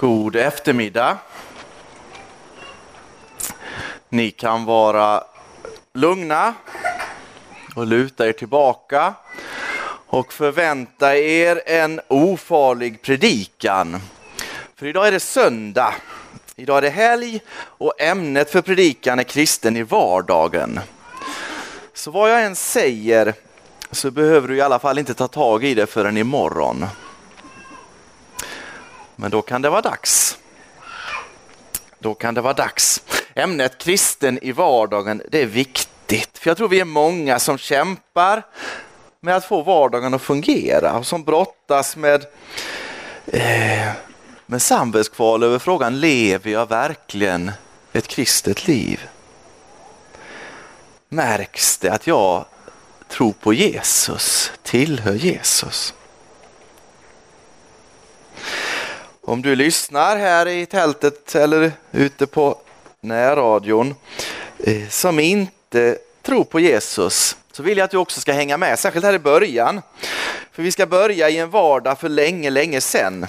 God eftermiddag. Ni kan vara lugna och luta er tillbaka och förvänta er en ofarlig predikan. För idag är det söndag. Idag är det helg och ämnet för predikan är kristen i vardagen. Så vad jag än säger så behöver du i alla fall inte ta tag i det förrän imorgon. Men då kan det vara dags. Då kan det vara dags. Ämnet kristen i vardagen, det är viktigt. För jag tror vi är många som kämpar med att få vardagen att fungera och som brottas med, eh, med samvetskval över frågan, lever jag verkligen ett kristet liv? Märks det att jag tror på Jesus, tillhör Jesus? Om du lyssnar här i tältet eller ute på närradion eh, som inte tror på Jesus så vill jag att du också ska hänga med, särskilt här i början. För vi ska börja i en vardag för länge, länge sedan.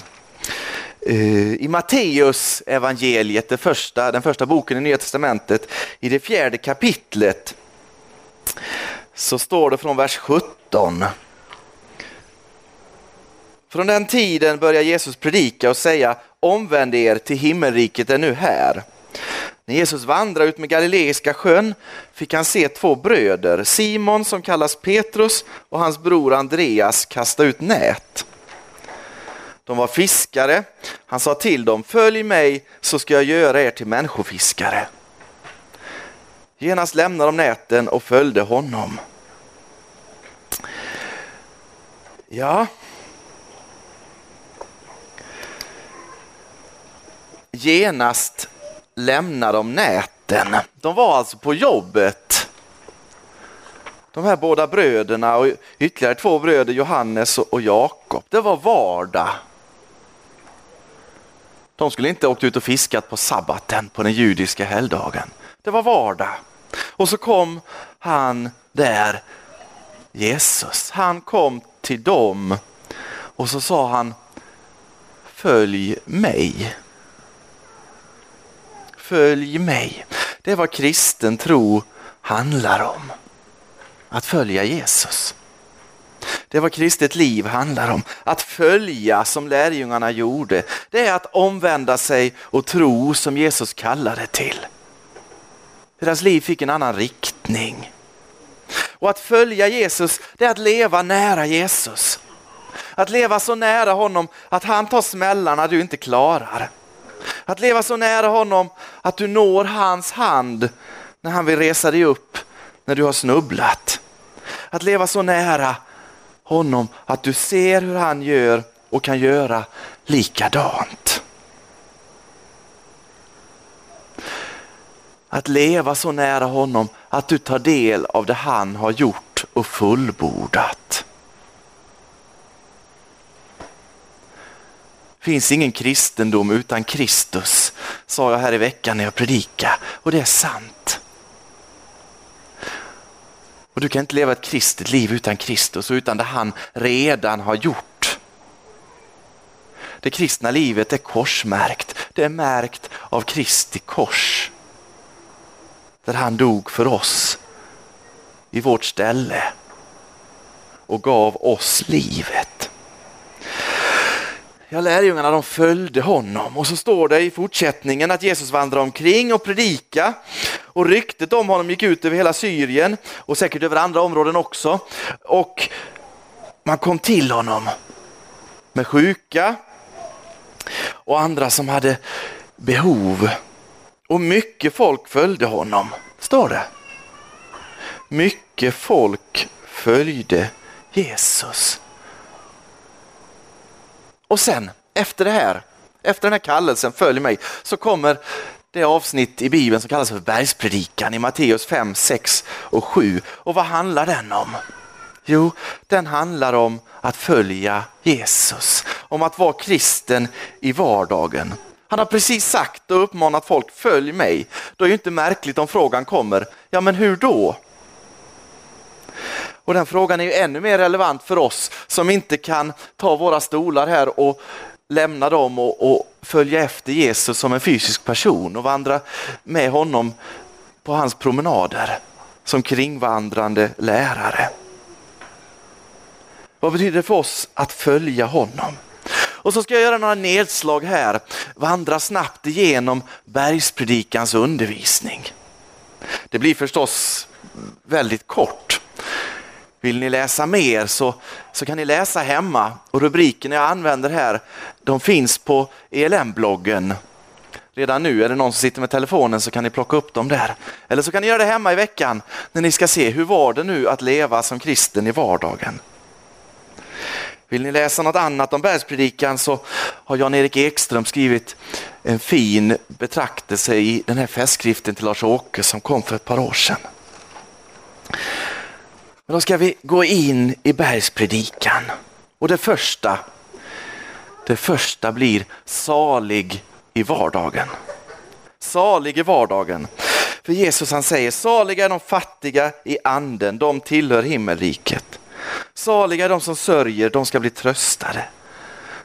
Eh, I Matteus evangeliet, det första, den första boken i Nya Testamentet, i det fjärde kapitlet, så står det från vers 17. Från den tiden börjar Jesus predika och säga omvänd er till himmelriket är nu här. När Jesus vandrade ut med Galileiska sjön fick han se två bröder, Simon som kallas Petrus och hans bror Andreas kasta ut nät. De var fiskare. Han sa till dem, följ mig så ska jag göra er till människofiskare. Genast lämnade de näten och följde honom. Ja, genast lämnar de näten. De var alltså på jobbet. De här båda bröderna och ytterligare två bröder, Johannes och Jakob. Det var vardag. De skulle inte åkt ut och fiskat på sabbaten på den judiska helgdagen. Det var vardag. Och så kom han där, Jesus. Han kom till dem och så sa han Följ mig. Följ mig. Det är vad kristen tro handlar om. Att följa Jesus. Det är vad kristet liv handlar om. Att följa som lärjungarna gjorde. Det är att omvända sig och tro som Jesus kallade till. Deras liv fick en annan riktning. Och att följa Jesus, det är att leva nära Jesus. Att leva så nära honom att han tar smällarna du inte klarar. Att leva så nära honom att du når hans hand när han vill resa dig upp när du har snubblat. Att leva så nära honom att du ser hur han gör och kan göra likadant. Att leva så nära honom att du tar del av det han har gjort och fullbordat. Finns ingen kristendom utan Kristus, sa jag här i veckan när jag predikade och det är sant. Och Du kan inte leva ett kristet liv utan Kristus och utan det han redan har gjort. Det kristna livet är korsmärkt, det är märkt av Kristi kors. Där han dog för oss i vårt ställe och gav oss livet. Ja, lärjungarna de följde honom och så står det i fortsättningen att Jesus vandrade omkring och predika och ryktet om honom gick ut över hela Syrien och säkert över andra områden också. Och man kom till honom med sjuka och andra som hade behov. Och mycket folk följde honom, står det. Mycket folk följde Jesus. Och sen efter det här, efter den här kallelsen, följ mig, så kommer det avsnitt i Bibeln som kallas för bergspredikan i Matteus 5, 6 och 7. Och vad handlar den om? Jo, den handlar om att följa Jesus, om att vara kristen i vardagen. Han har precis sagt och uppmanat folk, följ mig. Då är det inte märkligt om frågan kommer, ja men hur då? Och den frågan är ju ännu mer relevant för oss som inte kan ta våra stolar här och lämna dem och, och följa efter Jesus som en fysisk person och vandra med honom på hans promenader som kringvandrande lärare. Vad betyder det för oss att följa honom? Och så ska jag göra några nedslag här, vandra snabbt igenom bergspredikans undervisning. Det blir förstås väldigt kort. Vill ni läsa mer så, så kan ni läsa hemma och rubrikerna jag använder här de finns på ELM-bloggen. Redan nu är det någon som sitter med telefonen så kan ni plocka upp dem där. Eller så kan ni göra det hemma i veckan när ni ska se hur var det nu att leva som kristen i vardagen. Vill ni läsa något annat om bergspredikan så har Jan-Erik Ekström skrivit en fin betraktelse i den här festskriften till Lars-Åke som kom för ett par år sedan. Men då ska vi gå in i bergspredikan. Och det första, det första blir salig i vardagen. Salig i vardagen. För Jesus han säger, saliga är de fattiga i anden, de tillhör himmelriket. Saliga är de som sörjer, de ska bli tröstade.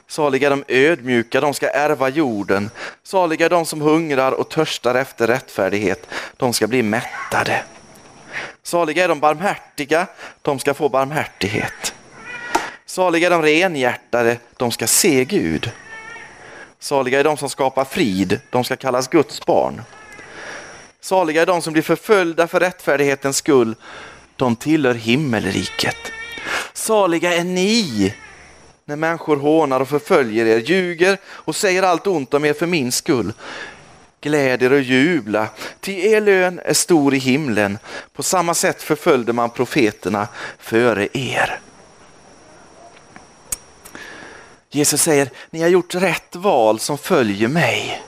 Saliga är de ödmjuka, de ska ärva jorden. Saliga är de som hungrar och törstar efter rättfärdighet, de ska bli mättade. Saliga är de barmhärtiga, de ska få barmhärtighet. Saliga är de renhjärtade, de ska se Gud. Saliga är de som skapar frid, de ska kallas Guds barn. Saliga är de som blir förföljda för rättfärdighetens skull, de tillhör himmelriket. Saliga är ni när människor hånar och förföljer er, ljuger och säger allt ont om er för min skull. Gläd er och jubla, ty er lön är stor i himlen. På samma sätt förföljde man profeterna före er. Jesus säger, ni har gjort rätt val som följer mig,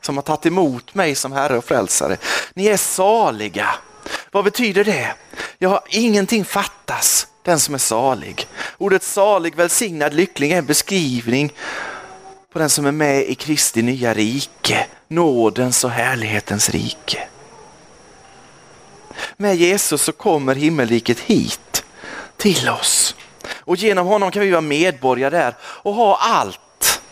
som har tagit emot mig som Herre och Frälsare. Ni är saliga. Vad betyder det? Ja, ingenting fattas den som är salig. Ordet salig, välsignad, lycklig är en beskrivning på den som är med i Kristi nya rike, nådens och härlighetens rike. Med Jesus så kommer himmelriket hit till oss och genom honom kan vi vara medborgare där och ha allt.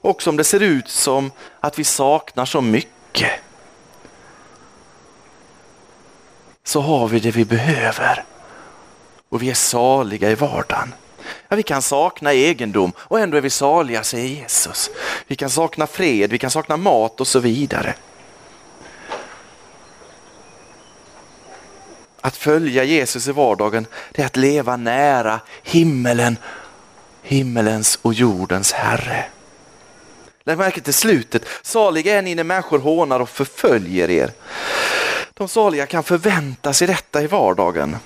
Också om det ser ut som att vi saknar så mycket så har vi det vi behöver och vi är saliga i vardagen. Ja, vi kan sakna egendom och ändå är vi saliga, säger Jesus. Vi kan sakna fred, vi kan sakna mat och så vidare. Att följa Jesus i vardagen, det är att leva nära himmelen, himmelens och jordens Herre. Lägg märke till slutet. Saliga är ni när människor hånar och förföljer er. De saliga kan förvänta sig detta i vardagen.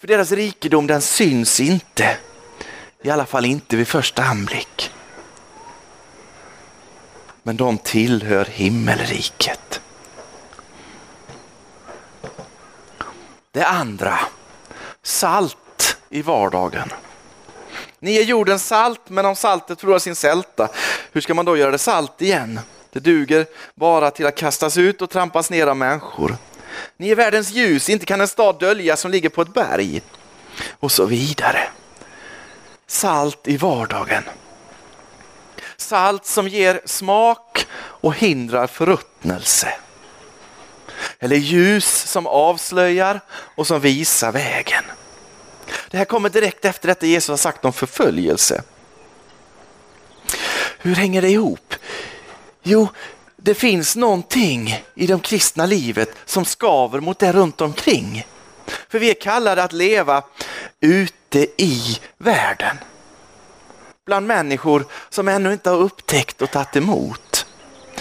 För deras rikedom den syns inte. I alla fall inte vid första anblick. Men de tillhör himmelriket. Det andra, salt i vardagen. Ni är jordens salt, men om saltet förlorar sin sälta, hur ska man då göra det salt igen? Det duger bara till att kastas ut och trampas ner av människor. Ni är världens ljus, inte kan en stad dölja som ligger på ett berg. Och så vidare. Salt i vardagen. Salt som ger smak och hindrar förruttnelse. Eller ljus som avslöjar och som visar vägen. Det här kommer direkt efter detta Jesus har sagt om förföljelse. Hur hänger det ihop? Jo, det finns någonting i det kristna livet som skaver mot det runt omkring. För vi är kallade att leva ute i världen. Bland människor som ännu inte har upptäckt och tagit emot.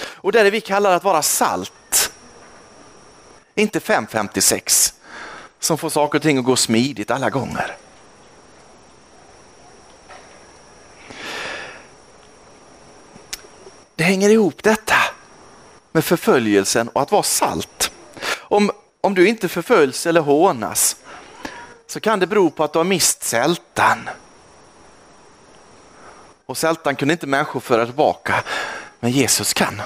Och där är vi kallade att vara salt. Inte 556 som får saker och ting att gå smidigt alla gånger. Det hänger ihop detta med förföljelsen och att vara salt. Om, om du inte förföljs eller hånas så kan det bero på att du har mist sältan. Och sältan kunde inte människor föra tillbaka, men Jesus kan.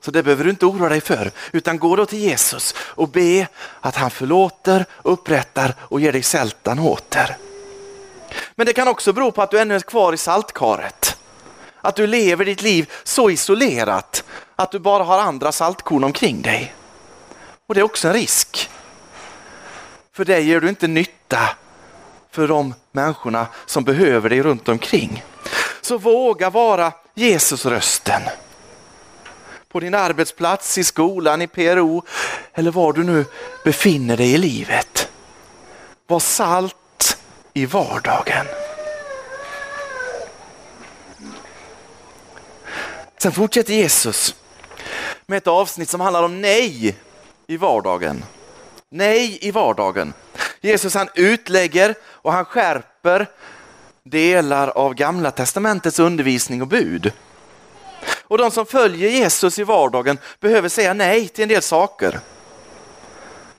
Så det behöver du inte oroa dig för, utan gå då till Jesus och be att han förlåter, upprättar och ger dig sältan åter. Men det kan också bero på att du ännu är kvar i saltkaret. Att du lever ditt liv så isolerat att du bara har andra saltkorn omkring dig. Och det är också en risk. För dig gör du inte nytta för de människorna som behöver dig runt omkring. Så våga vara Jesusrösten. På din arbetsplats, i skolan, i PRO eller var du nu befinner dig i livet. Var salt i vardagen. Sen fortsätter Jesus med ett avsnitt som handlar om nej i vardagen. Nej i vardagen. Jesus han utlägger och han skärper delar av gamla testamentets undervisning och bud. Och de som följer Jesus i vardagen behöver säga nej till en del saker.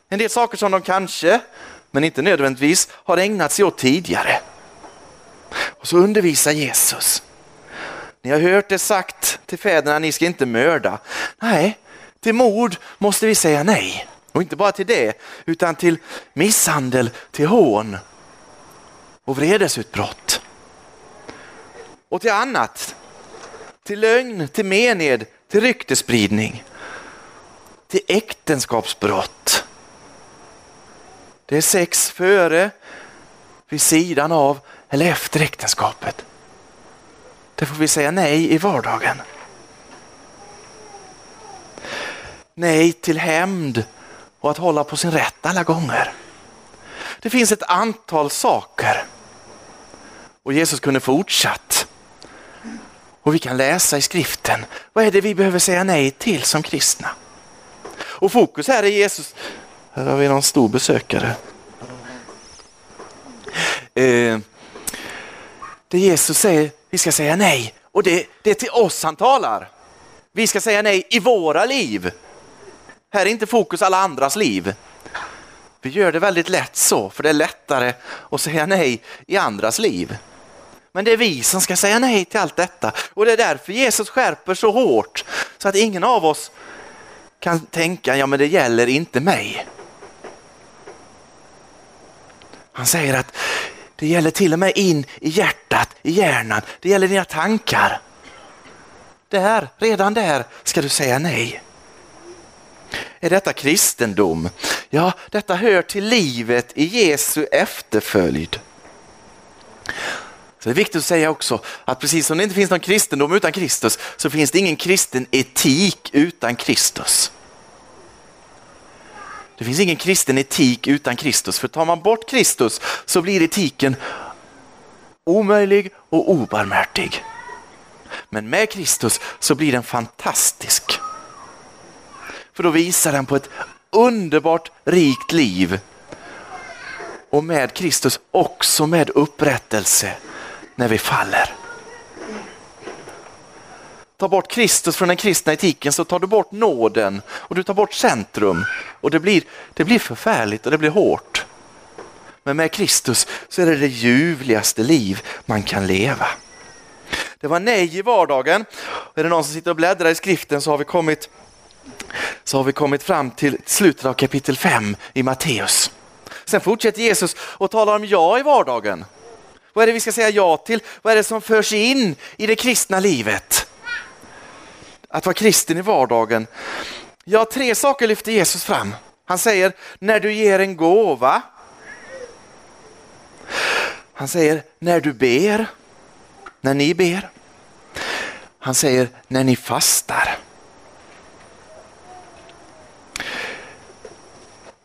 En del saker som de kanske, men inte nödvändigtvis, har ägnat sig åt tidigare. Och så undervisar Jesus. Ni har hört det sagt till fäderna, ni ska inte mörda. Nej, till mord måste vi säga nej. Och inte bara till det, utan till misshandel, till hån och vredesutbrott. Och till annat. Till lögn, till mened, till ryktespridning. Till äktenskapsbrott. Det är sex före, vid sidan av eller efter äktenskapet. Det får vi säga nej i vardagen. Nej till hämnd och att hålla på sin rätt alla gånger. Det finns ett antal saker. Och Jesus kunde fortsatt. Och vi kan läsa i skriften, vad är det vi behöver säga nej till som kristna? Och fokus här är Jesus. Här har vi någon stor besökare. Eh, det Jesus säger, vi ska säga nej. Och det, det är till oss han talar. Vi ska säga nej i våra liv. Här är inte fokus alla andras liv. Vi gör det väldigt lätt så, för det är lättare att säga nej i andras liv. Men det är vi som ska säga nej till allt detta och det är därför Jesus skärper så hårt så att ingen av oss kan tänka, ja men det gäller inte mig. Han säger att det gäller till och med in i hjärtat, i hjärnan, det gäller dina tankar. Där, redan där ska du säga nej. Är detta kristendom? Ja, detta hör till livet i Jesu efterföljd. Så det är viktigt att säga också att precis som det inte finns någon kristendom utan Kristus så finns det ingen kristen etik utan Kristus. Det finns ingen kristen etik utan Kristus, för tar man bort Kristus så blir etiken omöjlig och obarmhärtig. Men med Kristus så blir den fantastisk. För då visar den på ett underbart rikt liv. Och med Kristus också med upprättelse när vi faller. Ta bort Kristus från den kristna etiken så tar du bort nåden och du tar bort centrum. Och det blir, det blir förfärligt och det blir hårt. Men med Kristus så är det det ljuvligaste liv man kan leva. Det var nej i vardagen. Är det någon som sitter och bläddrar i skriften så har vi kommit så har vi kommit fram till slutet av kapitel 5 i Matteus. Sen fortsätter Jesus och talar om ja i vardagen. Vad är det vi ska säga ja till? Vad är det som förs in i det kristna livet? Att vara kristen i vardagen. Ja, tre saker lyfter Jesus fram. Han säger när du ger en gåva. Han säger när du ber, när ni ber. Han säger när ni fastar.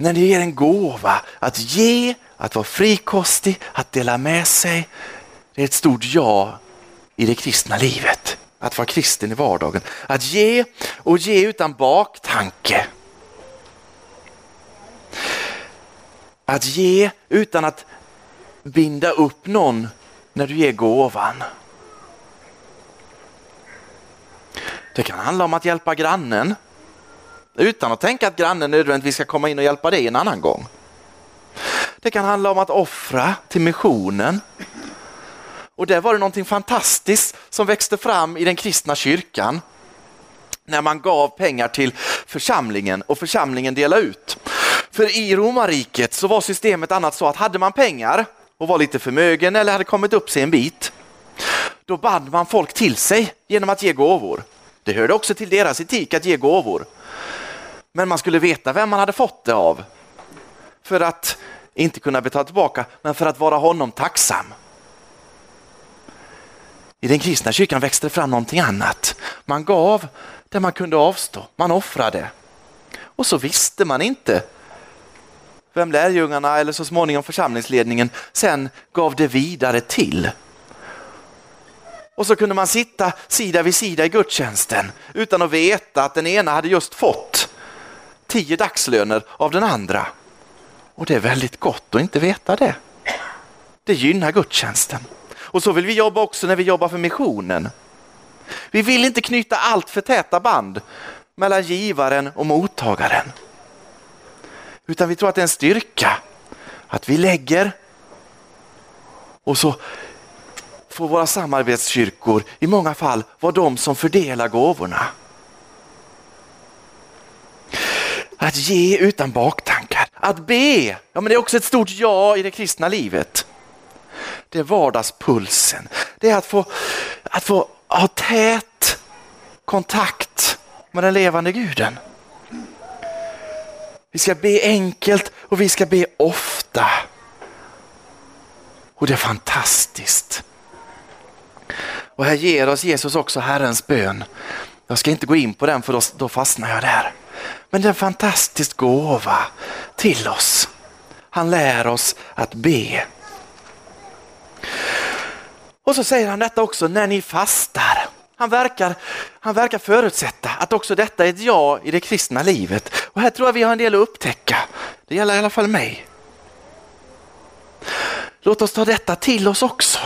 När ni ger en gåva, att ge, att vara frikostig, att dela med sig. Det är ett stort ja i det kristna livet. Att vara kristen i vardagen. Att ge och ge utan baktanke. Att ge utan att binda upp någon när du ger gåvan. Det kan handla om att hjälpa grannen utan att tänka att grannen nödvändigtvis ska komma in och hjälpa dig en annan gång. Det kan handla om att offra till missionen. Och där var det någonting fantastiskt som växte fram i den kristna kyrkan när man gav pengar till församlingen och församlingen delade ut. För i romarriket så var systemet annat så att hade man pengar och var lite förmögen eller hade kommit upp sig en bit, då band man folk till sig genom att ge gåvor. Det hörde också till deras etik att ge gåvor. Men man skulle veta vem man hade fått det av. För att inte kunna betala tillbaka, men för att vara honom tacksam. I den kristna kyrkan växte det fram någonting annat. Man gav det man kunde avstå, man offrade. Och så visste man inte vem lärjungarna eller så småningom församlingsledningen sen gav det vidare till. Och så kunde man sitta sida vid sida i gudstjänsten utan att veta att den ena hade just fått tio dagslöner av den andra. Och det är väldigt gott att inte veta det. Det gynnar gudstjänsten. Och så vill vi jobba också när vi jobbar för missionen. Vi vill inte knyta allt för täta band mellan givaren och mottagaren. Utan vi tror att det är en styrka att vi lägger och så får våra samarbetskyrkor i många fall vara de som fördelar gåvorna. Att ge utan baktankar, att be, ja men det är också ett stort ja i det kristna livet. Det är vardagspulsen, det är att få, att få ha tät kontakt med den levande guden. Vi ska be enkelt och vi ska be ofta. Och det är fantastiskt. Och här ger oss Jesus också Herrens bön. Jag ska inte gå in på den för då, då fastnar jag där. Men det är en fantastisk gåva till oss. Han lär oss att be. Och så säger han detta också när ni fastar. Han verkar, han verkar förutsätta att också detta är ett ja i det kristna livet. Och här tror jag vi har en del att upptäcka. Det gäller i alla fall mig. Låt oss ta detta till oss också.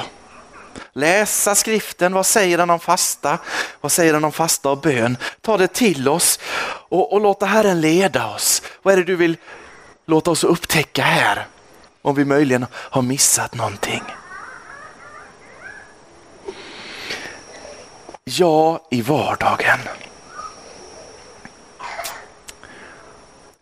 Läsa skriften, vad säger den om fasta? Vad säger den om fasta och bön? Ta det till oss och, och låta Herren leda oss. Vad är det du vill låta oss upptäcka här? Om vi möjligen har missat någonting. Ja i vardagen.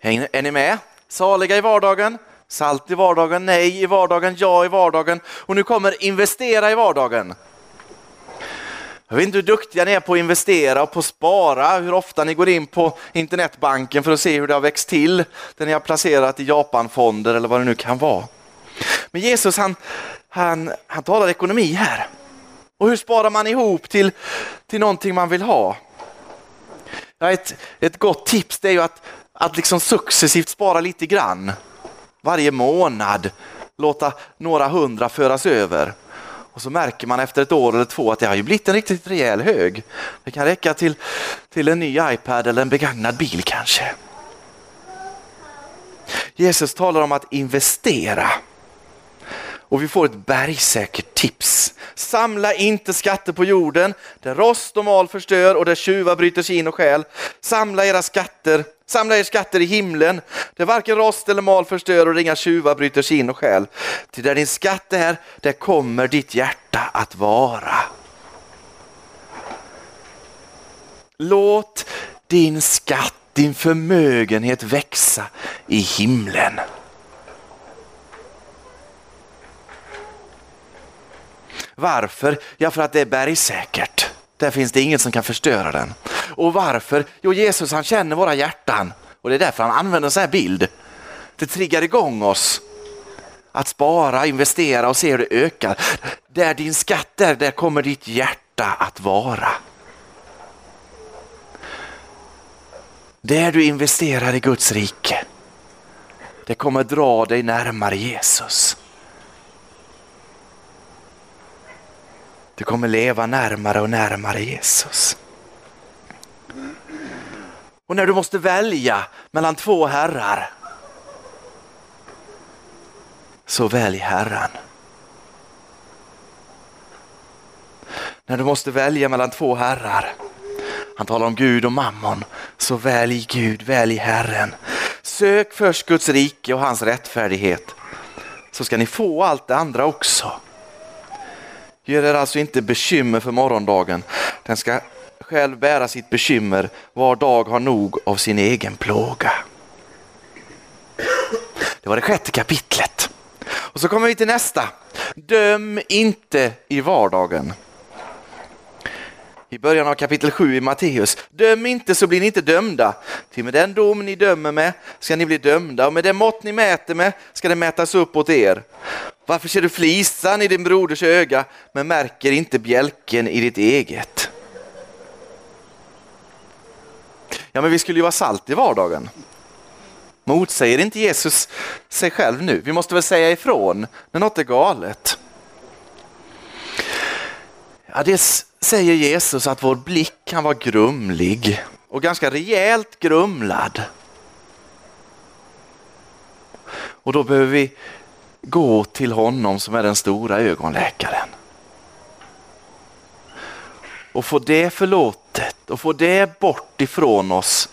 Är ni med? Saliga i vardagen, salt i vardagen, nej i vardagen, ja i vardagen och nu kommer investera i vardagen. Jag vet inte hur duktiga ni är på att investera och på att spara, hur ofta ni går in på internetbanken för att se hur det har växt till, det ni har placerat i Japanfonder eller vad det nu kan vara. Men Jesus han, han, han talar ekonomi här. Och hur sparar man ihop till, till någonting man vill ha? Ja, ett, ett gott tips det är ju att, att liksom successivt spara lite grann. Varje månad låta några hundra föras över. Och så märker man efter ett år eller två att det har ju blivit en riktigt rejäl hög. Det kan räcka till, till en ny iPad eller en begagnad bil kanske. Jesus talar om att investera och vi får ett bergsäkert tips. Samla inte skatter på jorden där rost och mal förstör och där tjuvar bryter sig in och stjäl. Samla era skatter, samla er skatter i himlen där varken rost eller mal förstör och inga tjuvar bryter sig in och stjäl. Till där din skatt är, där kommer ditt hjärta att vara. Låt din skatt, din förmögenhet växa i himlen. Varför? Ja, för att det är bergsäkert. Där finns det ingen som kan förstöra den. Och varför? Jo, Jesus han känner våra hjärtan och det är därför han använder en sån här bild. Det triggar igång oss att spara, investera och se hur det ökar. Där din skatt är, där kommer ditt hjärta att vara. Där du investerar i Guds rike, det kommer dra dig närmare Jesus. Du kommer leva närmare och närmare Jesus. Och när du måste välja mellan två herrar, så välj Herren. När du måste välja mellan två herrar, han talar om Gud och mammon, så välj Gud, välj Herren. Sök först Guds rike och hans rättfärdighet, så ska ni få allt det andra också. Gör er alltså inte bekymmer för morgondagen. Den ska själv bära sitt bekymmer. Var dag har nog av sin egen plåga. Det var det sjätte kapitlet. Och så kommer vi till nästa. Döm inte i vardagen. I början av kapitel 7 i Matteus. Döm inte så blir ni inte dömda. Till med den dom ni dömer med ska ni bli dömda och med det mått ni mäter med ska det mätas upp åt er. Varför ser du flisan i din broders öga men märker inte bjälken i ditt eget? Ja, men vi skulle ju vara salt i vardagen. Motsäger inte Jesus sig själv nu? Vi måste väl säga ifrån när något är galet. Ja, det säger Jesus att vår blick kan vara grumlig och ganska rejält grumlad. Och då behöver vi gå till honom som är den stora ögonläkaren. Och få det förlåtet och få det bort ifrån oss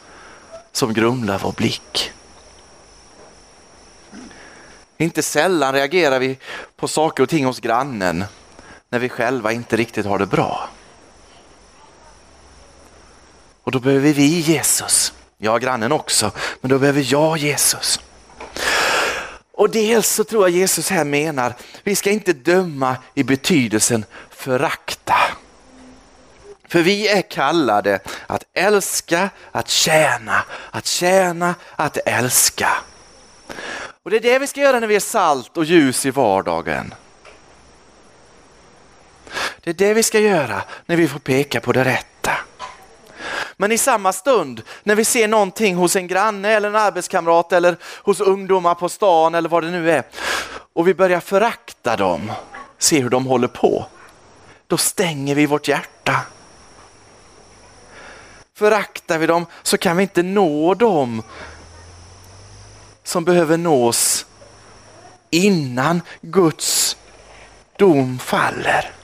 som grumlar vår blick. Inte sällan reagerar vi på saker och ting hos grannen när vi själva inte riktigt har det bra. Och då behöver vi Jesus. Ja, grannen också, men då behöver jag Jesus. Och dels så tror jag Jesus här menar, vi ska inte döma i betydelsen förakta. För vi är kallade att älska, att tjäna, att tjäna, att älska. Och det är det vi ska göra när vi är salt och ljus i vardagen. Det är det vi ska göra när vi får peka på det rätta. Men i samma stund när vi ser någonting hos en granne eller en arbetskamrat eller hos ungdomar på stan eller vad det nu är och vi börjar förakta dem, se hur de håller på, då stänger vi vårt hjärta. Föraktar vi dem så kan vi inte nå dem som behöver nås innan Guds dom faller.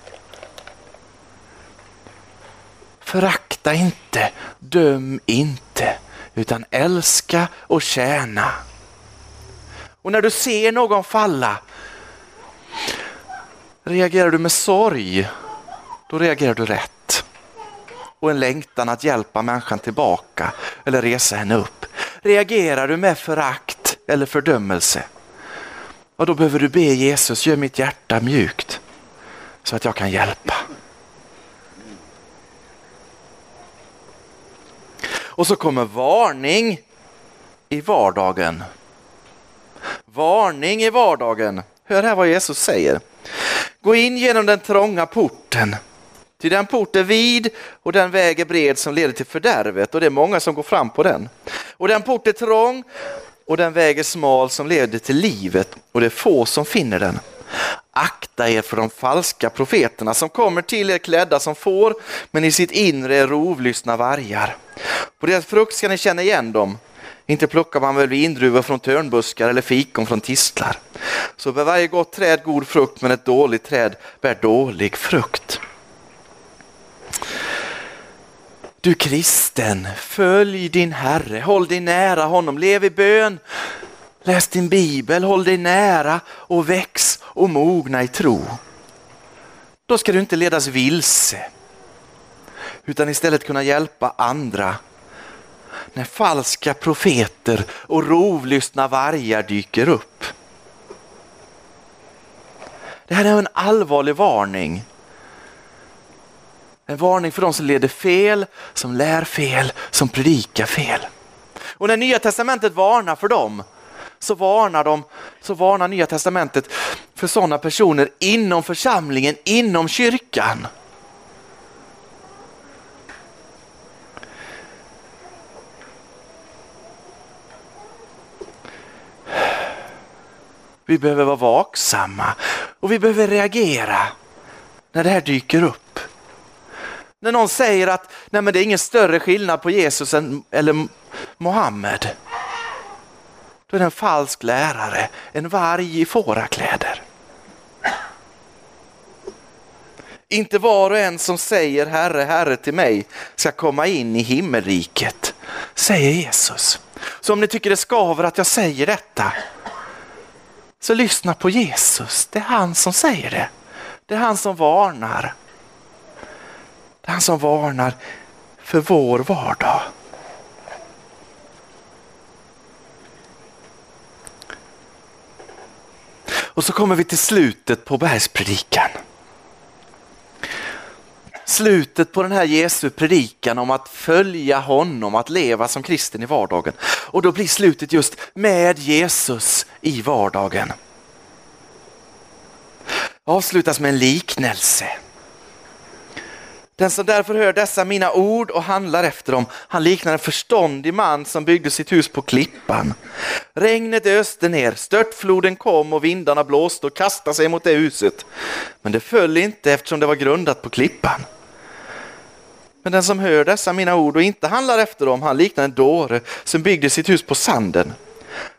Förakta inte, döm inte, utan älska och tjäna. Och när du ser någon falla, reagerar du med sorg, då reagerar du rätt. Och en längtan att hjälpa människan tillbaka eller resa henne upp. Reagerar du med förakt eller fördömelse, och då behöver du be Jesus, gör mitt hjärta mjukt så att jag kan hjälpa. Och så kommer varning i vardagen. Varning i vardagen. Hör här vad Jesus säger. Gå in genom den trånga porten. Till den port är vid och den väg är bred som leder till fördärvet och det är många som går fram på den. Och den port är trång och den väg är smal som leder till livet och det är få som finner den. Akta er för de falska profeterna som kommer till er klädda som får, men i sitt inre är rovlystna vargar. På deras frukt ska ni känna igen dem. Inte plockar man väl vindruvor från törnbuskar eller fikon från tistlar. Så bär varje gott träd god frukt, men ett dåligt träd bär dålig frukt. Du kristen, följ din Herre, håll dig nära honom, lev i bön, läs din bibel, håll dig nära och väx och mogna i tro. Då ska du inte ledas vilse, utan istället kunna hjälpa andra när falska profeter och rovlystna vargar dyker upp. Det här är en allvarlig varning. En varning för de som leder fel, som lär fel, som predikar fel. Och när Nya Testamentet varnar för dem så varnar, de, så varnar Nya Testamentet för sådana personer inom församlingen, inom kyrkan. Vi behöver vara vaksamma och vi behöver reagera när det här dyker upp. När någon säger att Nej, men det är ingen större skillnad på Jesus än, eller Mohammed. Är en falsk lärare, en varg i fårakläder. Inte var och en som säger Herre, Herre till mig ska komma in i himmelriket, säger Jesus. Så om ni tycker det skaver att jag säger detta, så lyssna på Jesus. Det är han som säger det. Det är han som varnar. Det är han som varnar för vår vardag. Och så kommer vi till slutet på bergspredikan. Slutet på den här Jesu predikan om att följa honom, att leva som kristen i vardagen. Och då blir slutet just med Jesus i vardagen. Avslutas med en liknelse. Den som därför hör dessa mina ord och handlar efter dem, han liknar en förståndig man som byggde sitt hus på klippan. Regnet öste ner, störtfloden kom och vindarna blåste och kastade sig mot det huset. Men det föll inte eftersom det var grundat på klippan. Men den som hör dessa mina ord och inte handlar efter dem, han liknar en dåre som byggde sitt hus på sanden.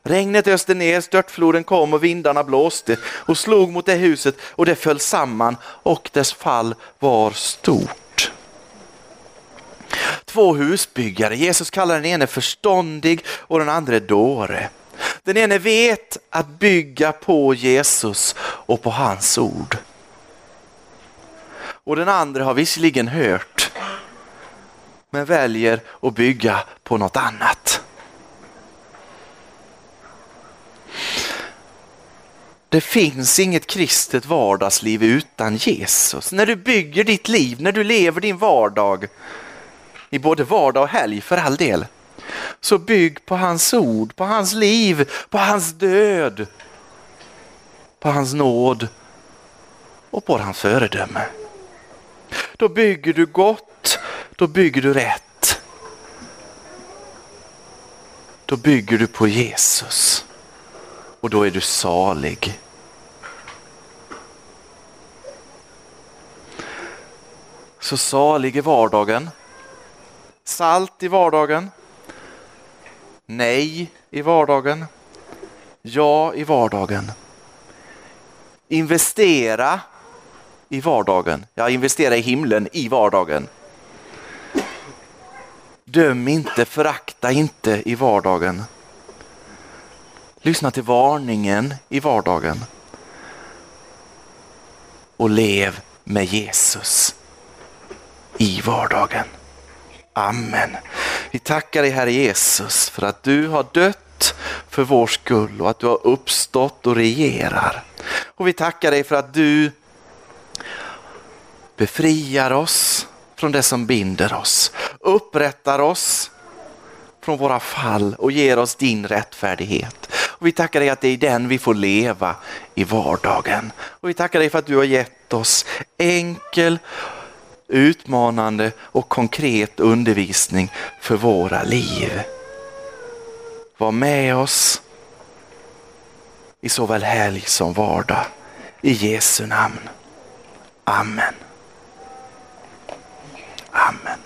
Regnet öste ner, störtfloden kom och vindarna blåste och slog mot det huset och det föll samman och dess fall var stort två husbyggare. Jesus kallar den ene förståndig och den andra dåre. Den ene vet att bygga på Jesus och på hans ord. Och den andra har visserligen hört men väljer att bygga på något annat. Det finns inget kristet vardagsliv utan Jesus. När du bygger ditt liv, när du lever din vardag i både vardag och helg för all del. Så bygg på hans ord, på hans liv, på hans död, på hans nåd och på hans föredöme. Då bygger du gott, då bygger du rätt. Då bygger du på Jesus och då är du salig. Så salig är vardagen Salt i vardagen. Nej i vardagen. Ja i vardagen. Investera i vardagen. Ja, investera i himlen i vardagen. Döm inte, förakta inte i vardagen. Lyssna till varningen i vardagen. Och lev med Jesus i vardagen. Amen. Vi tackar dig Herre Jesus för att du har dött för vår skull och att du har uppstått och regerar. Och vi tackar dig för att du befriar oss från det som binder oss, upprättar oss från våra fall och ger oss din rättfärdighet. Och vi tackar dig att det är den vi får leva i vardagen. Och vi tackar dig för att du har gett oss enkel utmanande och konkret undervisning för våra liv. Var med oss i såväl helg som vardag. I Jesu namn. Amen. Amen.